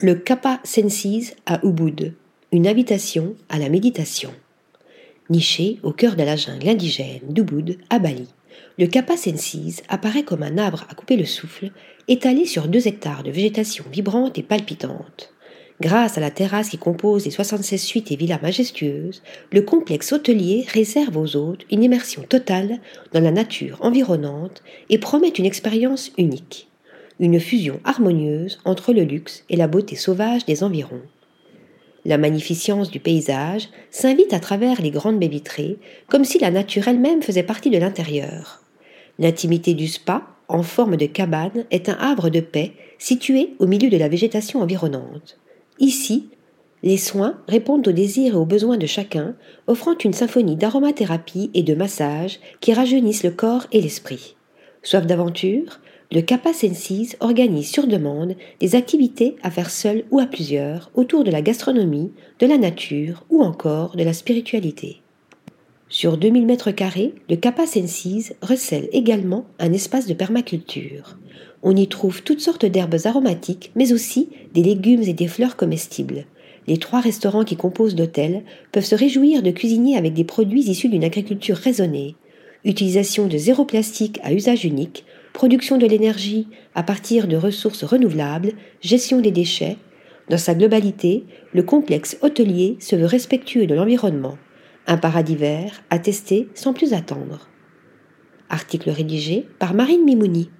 Le Kappa Sensis à Ubud, une invitation à la méditation. Niché au cœur de la jungle indigène d'Ubud à Bali, le Kappa Sensis apparaît comme un arbre à couper le souffle, étalé sur deux hectares de végétation vibrante et palpitante. Grâce à la terrasse qui compose les 76 suites et villas majestueuses, le complexe hôtelier réserve aux hôtes une immersion totale dans la nature environnante et promet une expérience unique, une fusion harmonieuse entre le luxe et la beauté sauvage des environs. La magnificence du paysage s'invite à travers les grandes baies vitrées, comme si la nature elle-même faisait partie de l'intérieur. L'intimité du spa, en forme de cabane, est un havre de paix situé au milieu de la végétation environnante. Ici, les soins répondent aux désirs et aux besoins de chacun, offrant une symphonie d'aromathérapie et de massage qui rajeunissent le corps et l'esprit. Soif d'aventure, le Kappa Sensis organise sur demande des activités à faire seul ou à plusieurs autour de la gastronomie, de la nature ou encore de la spiritualité. Sur 2000 mètres carrés, le Kappa Sensis recèle également un espace de permaculture. On y trouve toutes sortes d'herbes aromatiques, mais aussi des légumes et des fleurs comestibles. Les trois restaurants qui composent l'hôtel peuvent se réjouir de cuisiner avec des produits issus d'une agriculture raisonnée. Utilisation de zéro plastique à usage unique, production de l'énergie à partir de ressources renouvelables, gestion des déchets. Dans sa globalité, le complexe hôtelier se veut respectueux de l'environnement. Un paradis vert à tester sans plus attendre. Article rédigé par Marine Mimouni.